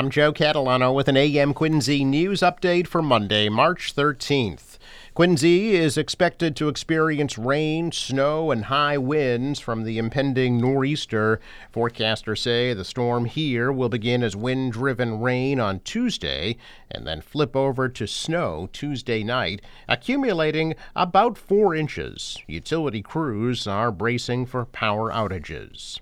I'm Joe Catalano with an AM Quincy news update for Monday, March 13th. Quincy is expected to experience rain, snow, and high winds from the impending nor'easter. Forecasters say the storm here will begin as wind driven rain on Tuesday and then flip over to snow Tuesday night, accumulating about four inches. Utility crews are bracing for power outages.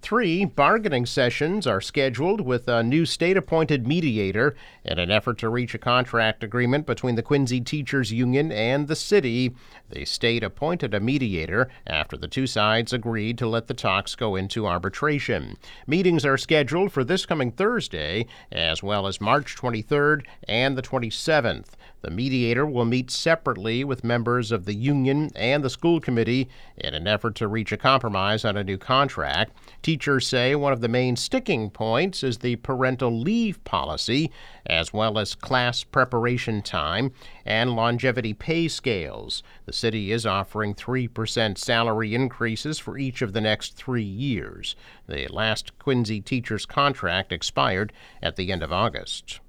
Three bargaining sessions are scheduled with a new state appointed mediator in an effort to reach a contract agreement between the Quincy Teachers Union and the city. The state appointed a mediator after the two sides agreed to let the talks go into arbitration. Meetings are scheduled for this coming Thursday, as well as March 23rd and the 27th. The mediator will meet separately with members of the union and the school committee in an effort to reach a compromise on a new contract. Teachers say one of the main sticking points is the parental leave policy, as well as class preparation time and longevity pay scales. The city is offering 3% salary increases for each of the next three years. The last Quincy teacher's contract expired at the end of August.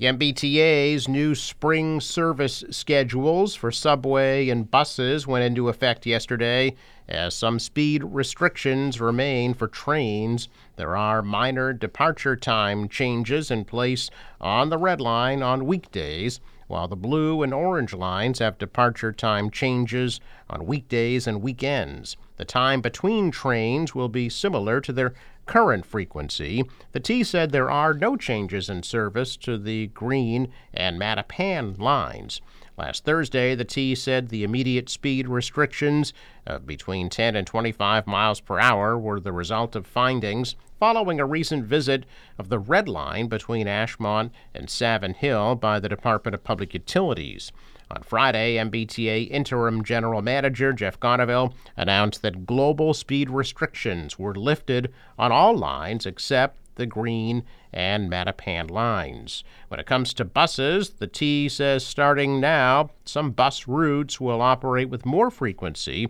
The MBTA's new spring service schedules for subway and buses went into effect yesterday. As some speed restrictions remain for trains, there are minor departure time changes in place on the red line on weekdays, while the blue and orange lines have departure time changes on weekdays and weekends. The time between trains will be similar to their current frequency. The T said there are no changes in service to the Green and Mattapan lines. Last Thursday, the T said the immediate speed restrictions of between 10 and 25 miles per hour were the result of findings following a recent visit of the Red Line between Ashmont and Savin Hill by the Department of Public Utilities. On Friday, MBTA Interim General Manager Jeff Gonneville announced that global speed restrictions were lifted on all lines except the Green and Mattapan lines. When it comes to buses, the T says starting now, some bus routes will operate with more frequency,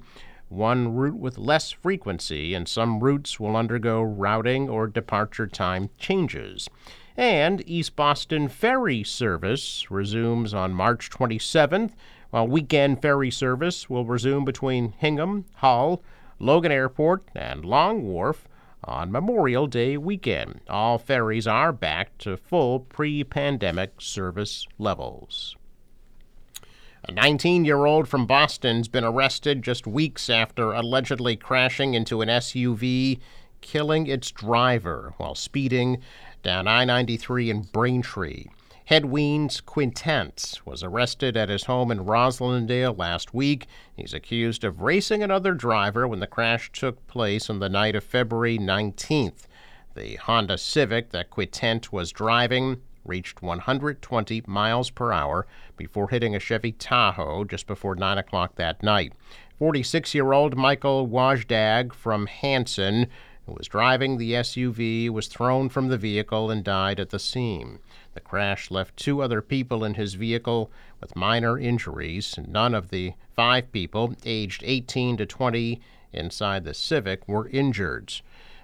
one route with less frequency, and some routes will undergo routing or departure time changes. And East Boston ferry service resumes on March 27th, while weekend ferry service will resume between Hingham, Hull, Logan Airport, and Long Wharf on Memorial Day weekend. All ferries are back to full pre pandemic service levels. A 19 year old from Boston's been arrested just weeks after allegedly crashing into an SUV, killing its driver while speeding down I 93 in Braintree. Hedweens Quintent was arrested at his home in Roslindale last week. He's accused of racing another driver when the crash took place on the night of February 19th. The Honda Civic that Quintent was driving reached 120 miles per hour before hitting a Chevy Tahoe just before 9 o'clock that night. 46 year old Michael Wajdag from Hanson who was driving the SUV was thrown from the vehicle and died at the scene. The crash left two other people in his vehicle with minor injuries. None of the five people, aged 18 to 20, inside the Civic were injured.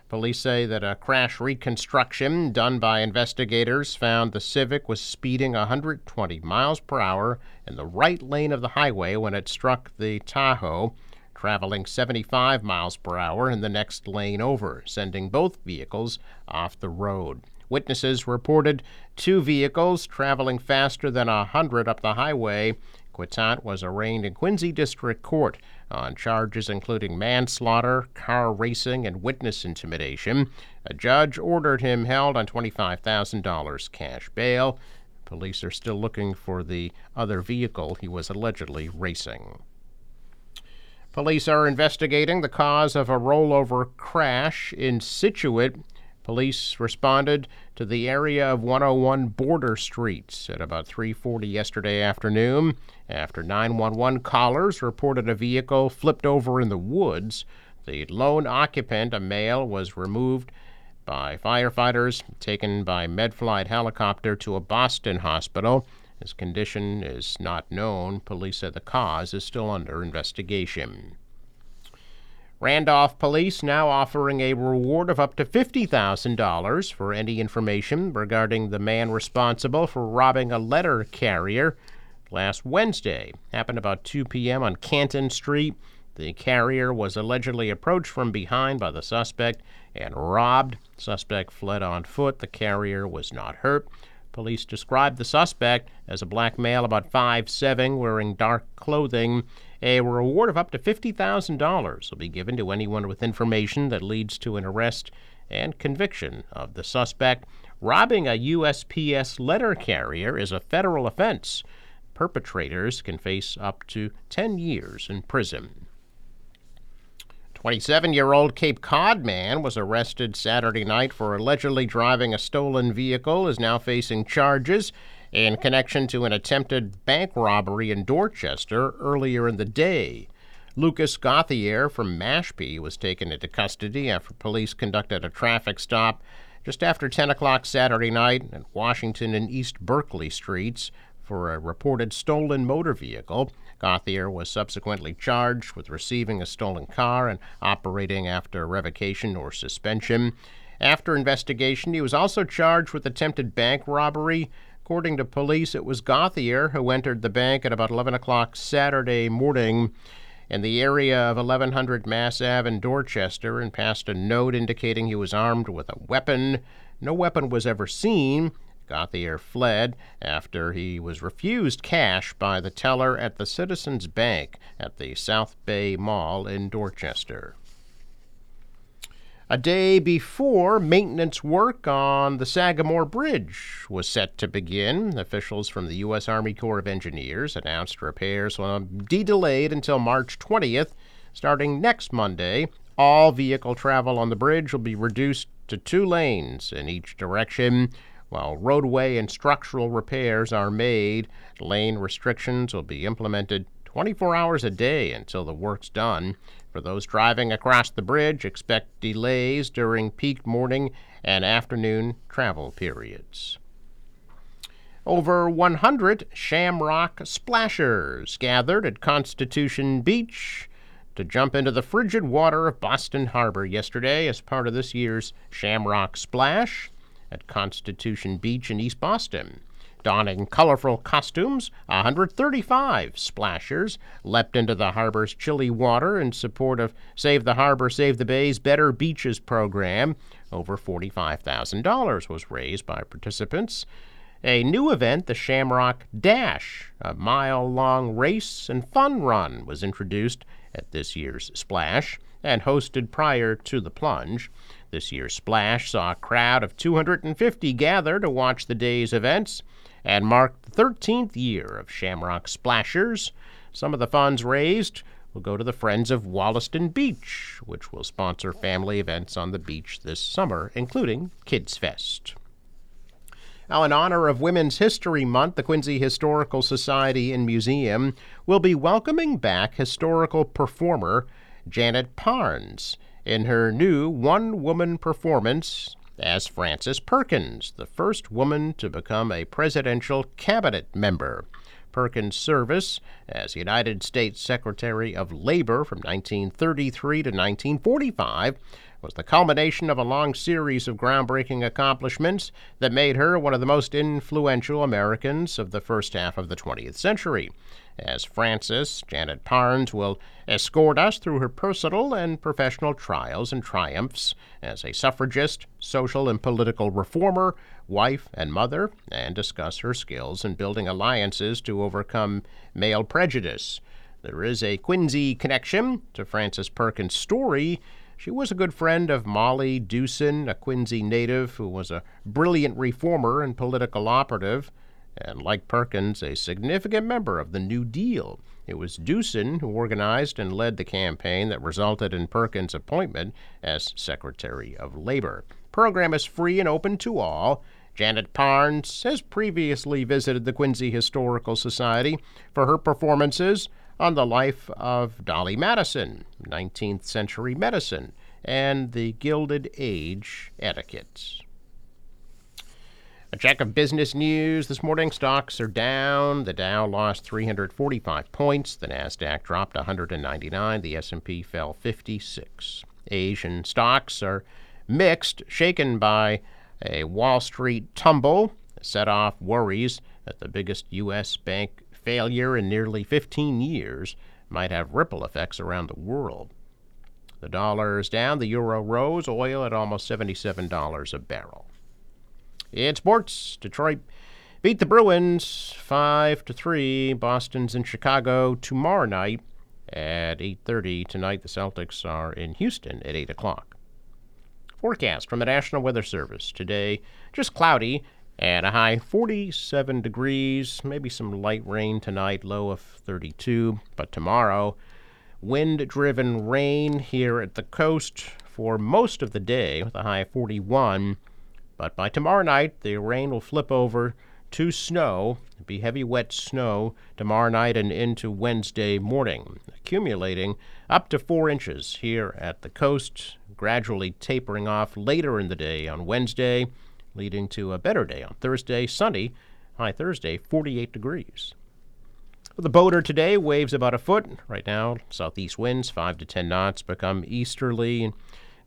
Police say that a crash reconstruction done by investigators found the Civic was speeding 120 miles per hour in the right lane of the highway when it struck the Tahoe traveling 75 miles per hour in the next lane over, sending both vehicles off the road. Witnesses reported two vehicles traveling faster than 100 up the highway. Quintent was arraigned in Quincy District Court on charges including manslaughter, car racing, and witness intimidation. A judge ordered him held on $25,000 cash bail. Police are still looking for the other vehicle he was allegedly racing. Police are investigating the cause of a rollover crash in Scituate. Police responded to the area of 101 Border Streets at about 3:40 yesterday afternoon after 911 callers reported a vehicle flipped over in the woods. The lone occupant, a male, was removed by firefighters, taken by Medflight helicopter to a Boston hospital. His condition is not known. Police said the cause is still under investigation. Randolph police now offering a reward of up to $50,000 for any information regarding the man responsible for robbing a letter carrier last Wednesday. Happened about 2 p.m. on Canton Street. The carrier was allegedly approached from behind by the suspect and robbed. Suspect fled on foot. The carrier was not hurt. Police described the suspect as a black male about 5'7, wearing dark clothing. A reward of up to $50,000 will be given to anyone with information that leads to an arrest and conviction of the suspect. Robbing a USPS letter carrier is a federal offense. Perpetrators can face up to 10 years in prison. 27 year old Cape Cod man was arrested Saturday night for allegedly driving a stolen vehicle, is now facing charges in connection to an attempted bank robbery in Dorchester earlier in the day. Lucas Gauthier from Mashpee was taken into custody after police conducted a traffic stop just after 10 o'clock Saturday night at Washington and East Berkeley streets for a reported stolen motor vehicle. Gauthier was subsequently charged with receiving a stolen car and operating after revocation or suspension. After investigation, he was also charged with attempted bank robbery. According to police, it was Gauthier who entered the bank at about 11 o'clock Saturday morning in the area of 1100 Mass Ave in Dorchester and passed a note indicating he was armed with a weapon. No weapon was ever seen. Gauthier fled after he was refused cash by the teller at the Citizens Bank at the South Bay Mall in Dorchester. A day before maintenance work on the Sagamore Bridge was set to begin, officials from the U.S. Army Corps of Engineers announced repairs will be delayed until March 20th. Starting next Monday, all vehicle travel on the bridge will be reduced to two lanes in each direction. While roadway and structural repairs are made, lane restrictions will be implemented 24 hours a day until the work's done. For those driving across the bridge, expect delays during peak morning and afternoon travel periods. Over 100 shamrock splashers gathered at Constitution Beach to jump into the frigid water of Boston Harbor yesterday as part of this year's Shamrock Splash at Constitution Beach in East Boston. Donning colorful costumes, 135 splashers leapt into the harbor's chilly water in support of Save the Harbor, Save the Bay's Better Beaches program. Over $45,000 was raised by participants. A new event, the Shamrock Dash, a mile long race and fun run, was introduced at this year's Splash and hosted prior to the plunge. This year's Splash saw a crowd of 250 gather to watch the day's events and marked the 13th year of Shamrock Splashers. Some of the funds raised will go to the Friends of Wollaston Beach, which will sponsor family events on the beach this summer, including Kids Fest. Now, in honor of Women's History Month, the Quincy Historical Society and Museum will be welcoming back historical performer Janet Parnes in her new one woman performance as Frances Perkins, the first woman to become a presidential cabinet member. Perkins' service as United States Secretary of Labor from 1933 to 1945 was the culmination of a long series of groundbreaking accomplishments that made her one of the most influential Americans of the first half of the 20th century. As Frances, Janet Parnes will escort us through her personal and professional trials and triumphs as a suffragist, social and political reformer, wife, and mother, and discuss her skills in building alliances to overcome male prejudice. There is a Quincy connection to Frances Perkins' story she was a good friend of Molly Dewson, a Quincy native who was a brilliant reformer and political operative, and like Perkins, a significant member of the New Deal. It was Dewson who organized and led the campaign that resulted in Perkins' appointment as Secretary of Labor. Program is free and open to all. Janet Parnes has previously visited the Quincy Historical Society for her performances on the life of Dolly Madison, 19th century medicine, and the Gilded Age etiquettes. A check of business news this morning. Stocks are down. The Dow lost 345 points. The Nasdaq dropped 199. The S&P fell 56. Asian stocks are mixed, shaken by a Wall Street tumble, set off worries that the biggest U.S. bank failure in nearly 15 years might have ripple effects around the world. The dollar is down. The euro rose. Oil at almost $77 a barrel. In sports, Detroit beat the Bruins 5 to 3. Boston's in Chicago tomorrow night at 8:30 tonight. The Celtics are in Houston at 8 o'clock. Forecast from the National Weather Service today: just cloudy and a high 47 degrees. Maybe some light rain tonight, low of 32. But tomorrow, wind-driven rain here at the coast for most of the day with a high 41. But by tomorrow night, the rain will flip over to snow, be heavy, wet snow tomorrow night and into Wednesday morning, accumulating up to four inches here at the coast, gradually tapering off later in the day on Wednesday, leading to a better day on Thursday, sunny, high Thursday, 48 degrees. The boater today waves about a foot. Right now, southeast winds 5 to 10 knots become easterly and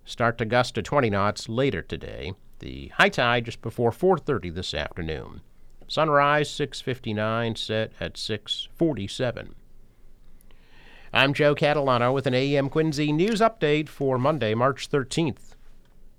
start to gust to 20 knots later today. The high tide just before 4:30 this afternoon. Sunrise 6:59, set at 6:47. I'm Joe Catalano with an AM Quincy news update for Monday, March 13th.